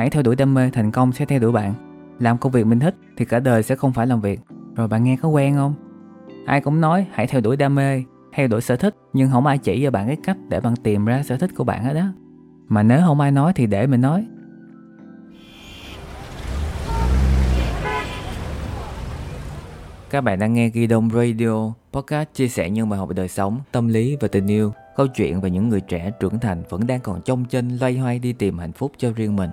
hãy theo đuổi đam mê, thành công sẽ theo đuổi bạn. Làm công việc mình thích thì cả đời sẽ không phải làm việc. Rồi bạn nghe có quen không? Ai cũng nói hãy theo đuổi đam mê, theo đuổi sở thích, nhưng không ai chỉ cho bạn cái cách để bạn tìm ra sở thích của bạn hết đó. Mà nếu không ai nói thì để mình nói. Các bạn đang nghe Ghi Đông Radio, podcast chia sẻ những bài học về đời sống, tâm lý và tình yêu, câu chuyện về những người trẻ trưởng thành vẫn đang còn trong chân loay hoay đi tìm hạnh phúc cho riêng mình.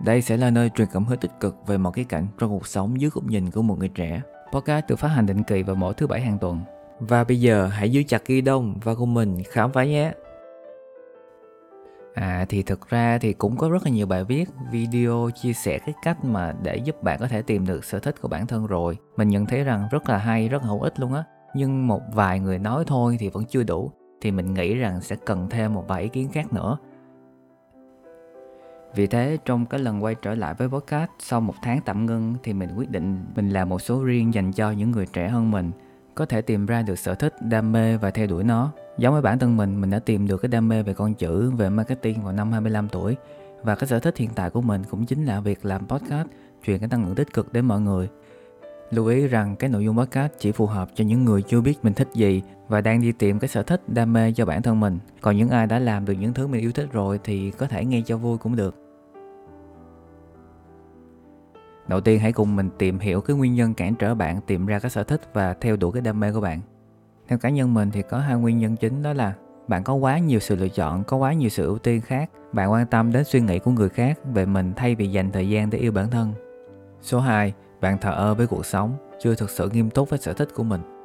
Đây sẽ là nơi truyền cảm hứng tích cực về một cái cảnh trong cuộc sống dưới góc nhìn của một người trẻ. Podcast được phát hành định kỳ vào mỗi thứ bảy hàng tuần. Và bây giờ hãy giữ chặt ghi đông và cùng mình khám phá nhé. À thì thực ra thì cũng có rất là nhiều bài viết, video chia sẻ cái cách mà để giúp bạn có thể tìm được sở thích của bản thân rồi. Mình nhận thấy rằng rất là hay, rất là hữu ích luôn á. Nhưng một vài người nói thôi thì vẫn chưa đủ. Thì mình nghĩ rằng sẽ cần thêm một vài ý kiến khác nữa. Vì thế trong cái lần quay trở lại với podcast sau một tháng tạm ngưng thì mình quyết định mình làm một số riêng dành cho những người trẻ hơn mình có thể tìm ra được sở thích, đam mê và theo đuổi nó. Giống với bản thân mình, mình đã tìm được cái đam mê về con chữ, về marketing vào năm 25 tuổi và cái sở thích hiện tại của mình cũng chính là việc làm podcast, truyền cái năng lượng tích cực đến mọi người. Lưu ý rằng cái nội dung podcast chỉ phù hợp cho những người chưa biết mình thích gì và đang đi tìm cái sở thích, đam mê cho bản thân mình. Còn những ai đã làm được những thứ mình yêu thích rồi thì có thể nghe cho vui cũng được. Đầu tiên hãy cùng mình tìm hiểu cái nguyên nhân cản trở bạn tìm ra cái sở thích và theo đuổi cái đam mê của bạn. Theo cá nhân mình thì có hai nguyên nhân chính đó là bạn có quá nhiều sự lựa chọn, có quá nhiều sự ưu tiên khác, bạn quan tâm đến suy nghĩ của người khác về mình thay vì dành thời gian để yêu bản thân. Số 2, bạn thờ ơ với cuộc sống, chưa thực sự nghiêm túc với sở thích của mình.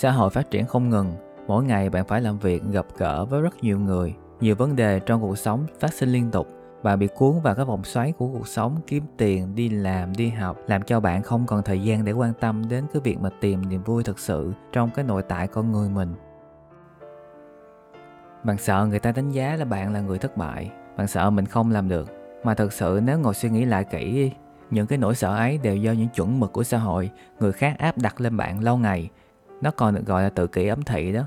Xã hội phát triển không ngừng, mỗi ngày bạn phải làm việc gặp gỡ với rất nhiều người, nhiều vấn đề trong cuộc sống phát sinh liên tục. Bạn bị cuốn vào các vòng xoáy của cuộc sống kiếm tiền đi làm đi học làm cho bạn không còn thời gian để quan tâm đến cái việc mà tìm niềm vui thực sự trong cái nội tại con người mình. Bạn sợ người ta đánh giá là bạn là người thất bại. Bạn sợ mình không làm được. Mà thật sự nếu ngồi suy nghĩ lại kỹ những cái nỗi sợ ấy đều do những chuẩn mực của xã hội người khác áp đặt lên bạn lâu ngày nó còn được gọi là tự kỷ ấm thị đó.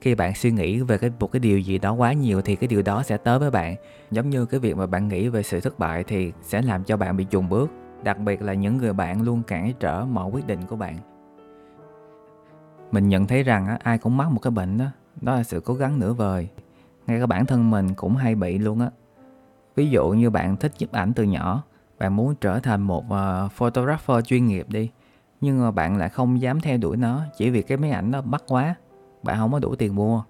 Khi bạn suy nghĩ về cái một cái điều gì đó quá nhiều thì cái điều đó sẽ tới với bạn. Giống như cái việc mà bạn nghĩ về sự thất bại thì sẽ làm cho bạn bị chùn bước đặc biệt là những người bạn luôn cản trở mọi quyết định của bạn. Mình nhận thấy rằng á, ai cũng mắc một cái bệnh đó đó là sự cố gắng nửa vời. Ngay cả bản thân mình cũng hay bị luôn á. Ví dụ như bạn thích chụp ảnh từ nhỏ bạn muốn trở thành một uh, photographer chuyên nghiệp đi nhưng mà bạn lại không dám theo đuổi nó, chỉ vì cái máy ảnh nó bắt quá. Bạn không có đủ tiền mua.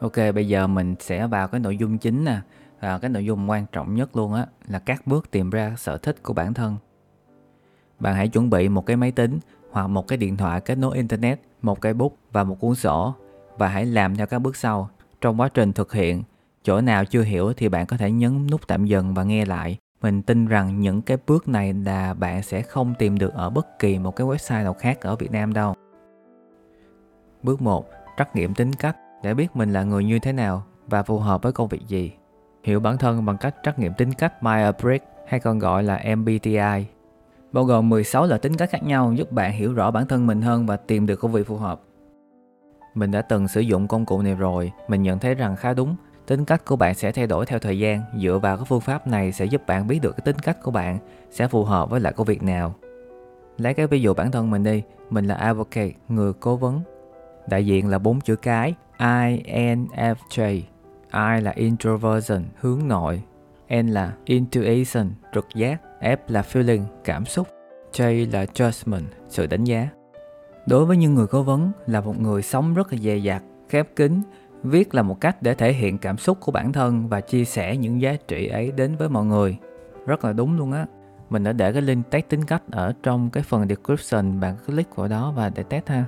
Ok, bây giờ mình sẽ vào cái nội dung chính nè. Và cái nội dung quan trọng nhất luôn á, là các bước tìm ra sở thích của bản thân. Bạn hãy chuẩn bị một cái máy tính hoặc một cái điện thoại kết nối internet, một cái bút và một cuốn sổ. Và hãy làm theo các bước sau. Trong quá trình thực hiện, chỗ nào chưa hiểu thì bạn có thể nhấn nút tạm dừng và nghe lại mình tin rằng những cái bước này là bạn sẽ không tìm được ở bất kỳ một cái website nào khác ở Việt Nam đâu Bước 1. Trắc nghiệm tính cách để biết mình là người như thế nào và phù hợp với công việc gì. Hiểu bản thân bằng cách trắc nghiệm tính cách Myers-Briggs hay còn gọi là MBTI. Bao gồm 16 loại tính cách khác nhau giúp bạn hiểu rõ bản thân mình hơn và tìm được công việc phù hợp. Mình đã từng sử dụng công cụ này rồi, mình nhận thấy rằng khá đúng. Tính cách của bạn sẽ thay đổi theo thời gian, dựa vào cái phương pháp này sẽ giúp bạn biết được cái tính cách của bạn sẽ phù hợp với lại công việc nào. Lấy cái ví dụ bản thân mình đi, mình là advocate, người cố vấn Đại diện là bốn chữ cái INFJ. I là introversion, hướng nội. N là intuition, trực giác. F là feeling, cảm xúc. J là judgment, sự đánh giá. Đối với những người cố vấn là một người sống rất là dè dặt, khép kín, viết là một cách để thể hiện cảm xúc của bản thân và chia sẻ những giá trị ấy đến với mọi người. Rất là đúng luôn á. Mình đã để cái link test tính cách ở trong cái phần description, bạn click vào đó và để test ha.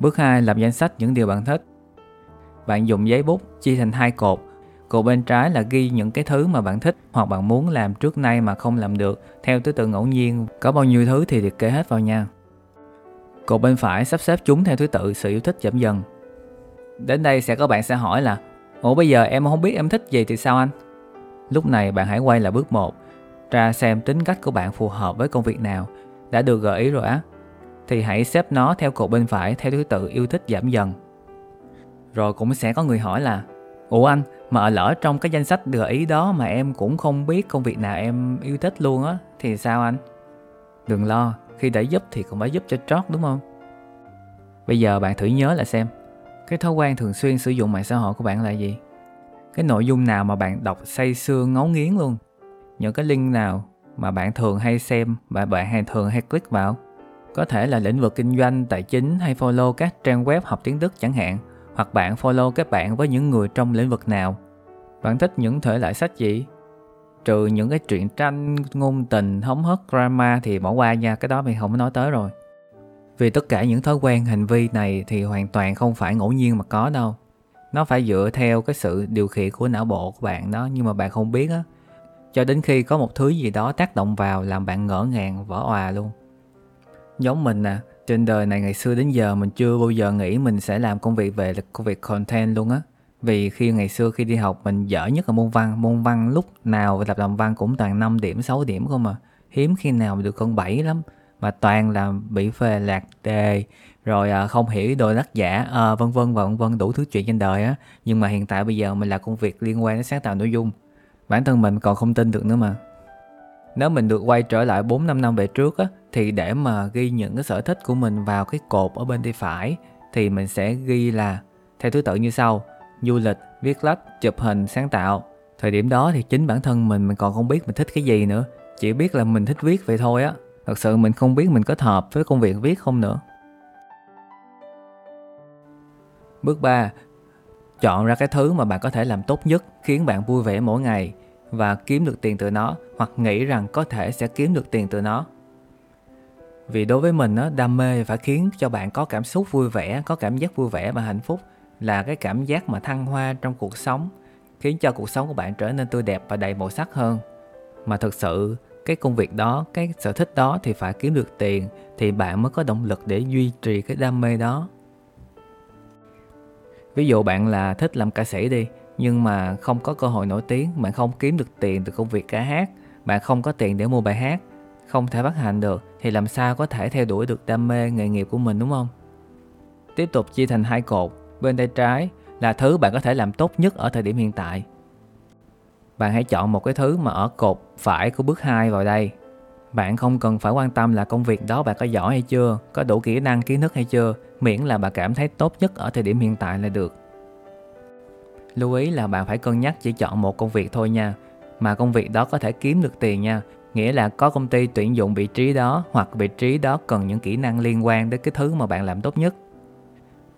Bước 2. Lập danh sách những điều bạn thích. Bạn dùng giấy bút chia thành hai cột. Cột bên trái là ghi những cái thứ mà bạn thích hoặc bạn muốn làm trước nay mà không làm được theo thứ tự ngẫu nhiên. Có bao nhiêu thứ thì liệt kê hết vào nha. Cột bên phải sắp xếp chúng theo thứ tự sự yêu thích giảm dần. Đến đây sẽ có bạn sẽ hỏi là, Ủa, bây giờ em không biết em thích gì thì sao anh? Lúc này bạn hãy quay lại bước 1 ra xem tính cách của bạn phù hợp với công việc nào Đã được gợi ý rồi á thì hãy xếp nó theo cột bên phải, theo thứ tự yêu thích giảm dần. Rồi cũng sẽ có người hỏi là, ủa anh, mà ở lỡ trong cái danh sách gợi ý đó mà em cũng không biết công việc nào em yêu thích luôn á, thì sao anh đừng lo, khi đã giúp thì cũng phải giúp cho trót, đúng không bây giờ bạn thử nhớ lại xem cái thói quen thường xuyên sử dụng mạng xã hội của bạn là gì? Cái nội dung nào mà bạn đọc say sưa, ngấu nghiến luôn? Những cái link nào mà bạn thường hay xem và bạn hay thường hay click vào? Có thể là lĩnh vực kinh doanh, tài chính hay follow các trang web học tiếng đức chẳng hạn, hoặc bạn follow các bạn với những người trong lĩnh vực nào? Bạn thích những thể loại sách gì? Trừ những cái truyện tranh, ngôn tình, hóng hớt, drama thì bỏ qua nha, cái đó mình không nói tới rồi vì tất cả những thói quen hành vi này thì hoàn toàn không phải ngẫu nhiên mà có đâu. Nó phải dựa theo cái sự điều khiển của não bộ của bạn đó nhưng mà bạn không biết á. Cho đến khi có một thứ gì đó tác động vào làm bạn ngỡ ngàng vỡ òa luôn. Giống mình nè à, trên đời này ngày xưa đến giờ mình chưa bao giờ nghĩ mình sẽ làm công việc về công việc content luôn á. Vì khi ngày xưa khi đi học mình dở nhất là môn văn. Môn văn lúc nào tập làm văn cũng toàn 5 điểm 6 điểm không mà hiếm khi nào được con 7 lắm mà toàn là bị phê lạc đề rồi à, không hiểu đồ tác giả à, vân vân và vân vân đủ thứ chuyện trên đời á. Nhưng mà hiện tại bây giờ mình là công việc liên quan đến sáng tạo nội dung. Bản thân mình còn không tin được nữa mà. Nếu mình được quay trở lại 4 5 năm về trước á thì để mà ghi những cái sở thích của mình vào cái cột ở bên tay phải thì mình sẽ ghi là theo thứ tự như sau du lịch viết lách chụp hình sáng tạo. Thời điểm đó thì chính bản thân mình mình còn không biết mình thích cái gì nữa. Chỉ biết là mình thích viết vậy thôi á thật sự mình không biết mình có hợp với công việc viết không nữa. Bước 3 chọn ra cái thứ mà bạn có thể làm tốt nhất, khiến bạn vui vẻ mỗi ngày và kiếm được tiền từ nó, hoặc nghĩ rằng có thể sẽ kiếm được tiền từ nó. Vì đối với mình á, đam mê phải khiến cho bạn có cảm xúc vui vẻ, có cảm giác vui vẻ và hạnh phúc là cái cảm giác mà thăng hoa trong cuộc sống, khiến cho cuộc sống của bạn trở nên tươi đẹp và đầy màu sắc hơn. Mà thực sự cái công việc đó, cái sở thích đó thì phải kiếm được tiền thì bạn mới có động lực để duy trì cái đam mê đó. Ví dụ bạn là thích làm ca sĩ đi, nhưng mà không có cơ hội nổi tiếng, bạn không kiếm được tiền từ công việc ca hát, bạn không có tiền để mua bài hát, không thể phát hành được thì làm sao có thể theo đuổi được đam mê nghề nghiệp của mình, đúng không? Tiếp tục chia thành hai cột. Bên tay trái là thứ bạn có thể làm tốt nhất ở thời điểm hiện tại bạn hãy chọn một cái thứ mà ở cột phải của bước 2 vào đây. Bạn không cần phải quan tâm là công việc đó bạn có giỏi hay chưa, có đủ kỹ năng, kiến thức hay chưa, miễn là bạn cảm thấy tốt nhất ở thời điểm hiện tại là được. Lưu ý là bạn phải cân nhắc chỉ chọn một công việc thôi nha, mà công việc đó có thể kiếm được tiền nha. Nghĩa là có công ty tuyển dụng vị trí đó hoặc vị trí đó cần những kỹ năng liên quan đến cái thứ mà bạn làm tốt nhất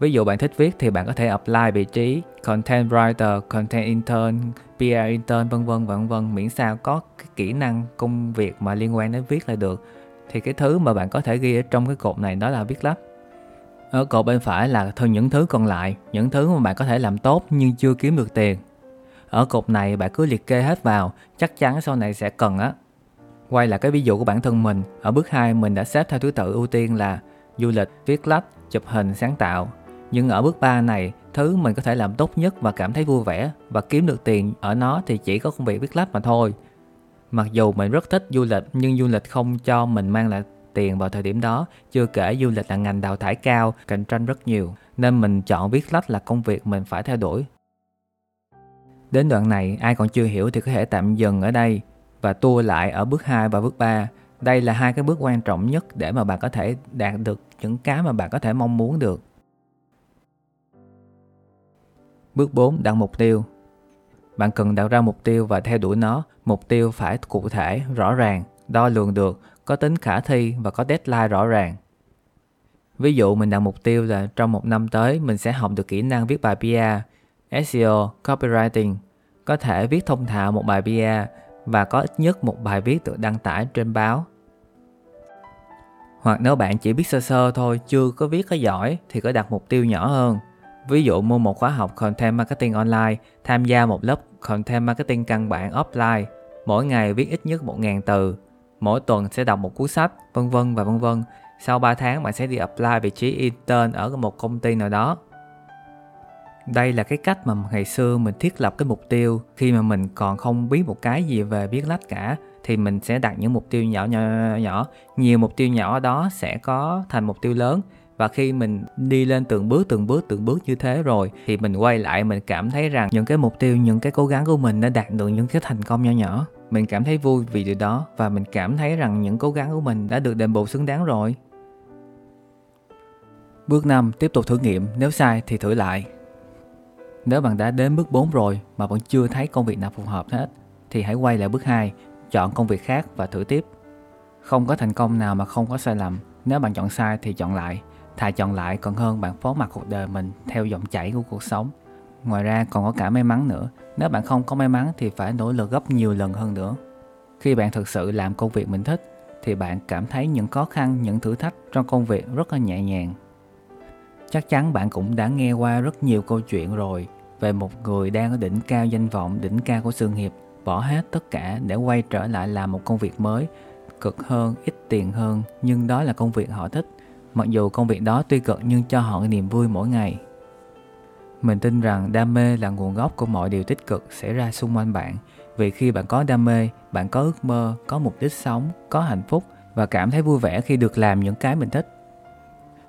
ví dụ bạn thích viết thì bạn có thể apply vị trí content writer, content intern PR intern, vân vân vân vân, miễn sao có cái kỹ năng, công việc mà liên quan đến viết là được. Thì cái thứ mà bạn có thể ghi ở trong cái cột này đó là viết lách. Ở cột bên phải là thôi những thứ còn lại, những thứ mà bạn có thể làm tốt nhưng chưa kiếm được tiền. Ở cột này bạn cứ liệt kê hết vào, chắc chắn sau này sẽ cần á. Quay lại cái ví dụ của bản thân mình, ở bước 2 mình đã xếp theo thứ tự ưu tiên là du lịch, viết lách, chụp hình, sáng tạo nhưng ở bước 3 này, thứ mình có thể làm tốt nhất và cảm thấy vui vẻ và kiếm được tiền ở nó thì chỉ có công việc viết lách mà thôi. Mặc dù mình rất thích du lịch, nhưng du lịch không cho mình mang lại tiền vào thời điểm đó, chưa kể du lịch là ngành đào thải cao, cạnh tranh rất nhiều, nên mình chọn viết lách là công việc mình phải theo đuổi. Đến đoạn này, ai còn chưa hiểu thì có thể tạm dừng ở đây và tua lại ở bước 2 và bước 3 đây là hai cái bước quan trọng nhất để mà bạn có thể đạt được những cái mà bạn có thể mong muốn được. Bước 4. Đặt mục tiêu Bạn cần đặt ra mục tiêu và theo đuổi nó. Mục tiêu phải cụ thể, rõ ràng, đo lường được, có tính khả thi và có deadline rõ ràng. Ví dụ mình đặt mục tiêu là trong một năm tới mình sẽ học được kỹ năng viết bài PR, SEO, copywriting, có thể viết thông thạo một bài PR và có ít nhất một bài viết được đăng tải trên báo. Hoặc nếu bạn chỉ biết sơ sơ thôi, chưa có viết có giỏi thì có đặt mục tiêu nhỏ hơn. Ví dụ mua một khóa học Content Marketing Online, tham gia một lớp Content Marketing căn bản offline, mỗi ngày viết ít nhất 1.000 từ, mỗi tuần sẽ đọc một cuốn sách, vân vân và vân vân. Sau 3 tháng bạn sẽ đi apply vị trí intern ở một công ty nào đó. Đây là cái cách mà ngày xưa mình thiết lập cái mục tiêu khi mà mình còn không biết một cái gì về viết lách cả thì mình sẽ đặt những mục tiêu nhỏ nhỏ nhỏ nhiều mục tiêu nhỏ đó sẽ có thành mục tiêu lớn và khi mình đi lên từng bước từng bước từng bước như thế rồi thì mình quay lại mình cảm thấy rằng những cái mục tiêu những cái cố gắng của mình đã đạt được những cái thành công nhỏ nhỏ mình cảm thấy vui vì điều đó và mình cảm thấy rằng những cố gắng của mình đã được đền bù xứng đáng rồi Bước 5. Tiếp tục thử nghiệm, nếu sai thì thử lại. Nếu bạn đã đến bước 4 rồi mà vẫn chưa thấy công việc nào phù hợp hết thì hãy quay lại bước 2, chọn công việc khác và thử tiếp. Không có thành công nào mà không có sai lầm. Nếu bạn chọn sai thì chọn lại. Thà chọn lại còn hơn bạn phó mặc cuộc đời mình theo dòng chảy của cuộc sống. Ngoài ra còn có cả may mắn nữa. Nếu bạn không có may mắn thì phải nỗ lực gấp nhiều lần hơn nữa. Khi bạn thực sự làm công việc mình thích thì bạn cảm thấy những khó khăn, những thử thách trong công việc rất là nhẹ nhàng. Chắc chắn bạn cũng đã nghe qua rất nhiều câu chuyện rồi về một người đang ở đỉnh cao danh vọng, đỉnh cao của sự nghiệp, bỏ hết tất cả để quay trở lại làm một công việc mới, cực hơn, ít tiền hơn, nhưng đó là công việc họ thích. Mặc dù công việc đó tuy cực nhưng cho họ niềm vui mỗi ngày. Mình tin rằng đam mê là nguồn gốc của mọi điều tích cực xảy ra xung quanh bạn. Vì khi bạn có đam mê, bạn có ước mơ, có mục đích sống, có hạnh phúc và cảm thấy vui vẻ khi được làm những cái mình thích.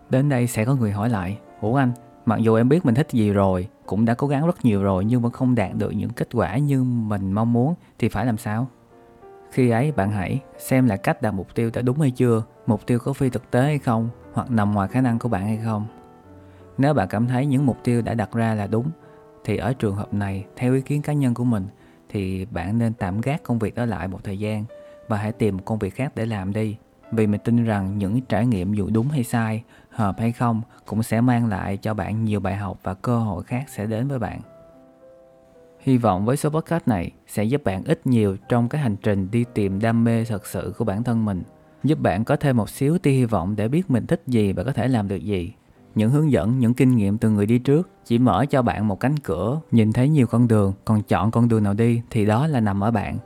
Đến đây sẽ có người hỏi lại, Ủa anh, mặc dù em biết mình thích gì rồi, cũng đã cố gắng rất nhiều rồi nhưng vẫn không đạt được những kết quả như mình mong muốn thì phải làm sao? Khi ấy bạn hãy xem lại cách đặt mục tiêu đã đúng hay chưa, mục tiêu có phi thực tế hay không, hoặc nằm ngoài khả năng của bạn hay không. Nếu bạn cảm thấy những mục tiêu đã đặt ra là đúng, thì ở trường hợp này, theo ý kiến cá nhân của mình, thì bạn nên tạm gác công việc đó lại một thời gian và hãy tìm một công việc khác để làm đi. Vì mình tin rằng những trải nghiệm dù đúng hay sai hợp hay không cũng sẽ mang lại cho bạn nhiều bài học và cơ hội khác sẽ đến với bạn. Hy vọng với số podcast này sẽ giúp bạn ít nhiều trong cái hành trình đi tìm đam mê thật sự của bản thân mình giúp bạn có thêm một xíu tia hy vọng để biết mình thích gì và có thể làm được gì những hướng dẫn, những kinh nghiệm từ người đi trước chỉ mở cho bạn một cánh cửa, nhìn thấy nhiều con đường, còn chọn con đường nào đi thì đó là nằm ở bạn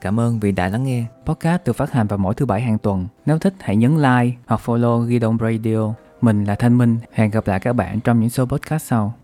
Cảm ơn vì đã lắng nghe. Podcast được phát hành vào mỗi thứ bảy hàng tuần. Nếu thích, hãy nhấn like hoặc follow Ghi đông Radio. Mình là Thanh Minh. Hẹn gặp lại các bạn trong những số podcast sau.